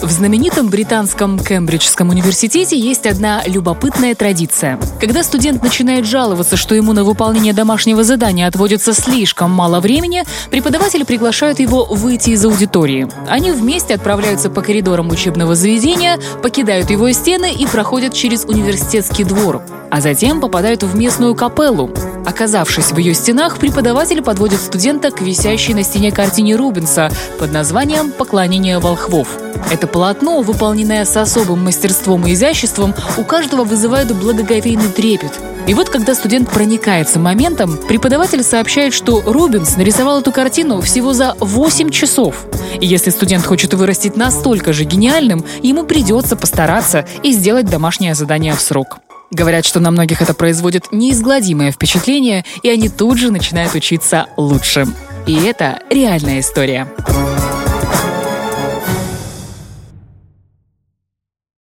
В знаменитом британском Кембриджском университете есть одна любопытная традиция. Когда студент начинает жаловаться, что ему на выполнение домашнего задания отводится слишком мало времени, преподаватели приглашают его выйти из аудитории. Они вместе отправляются по коридорам учебного заведения, покидают его стены и проходят через университетский двор а затем попадают в местную капеллу. Оказавшись в ее стенах, преподаватель подводит студента к висящей на стене картине Рубенса под названием «Поклонение волхвов». Это полотно, выполненное с особым мастерством и изяществом, у каждого вызывает благоговейный трепет. И вот, когда студент проникается моментом, преподаватель сообщает, что Рубенс нарисовал эту картину всего за 8 часов. И если студент хочет вырастить настолько же гениальным, ему придется постараться и сделать домашнее задание в срок. Говорят, что на многих это производит неизгладимое впечатление, и они тут же начинают учиться лучше. И это реальная история.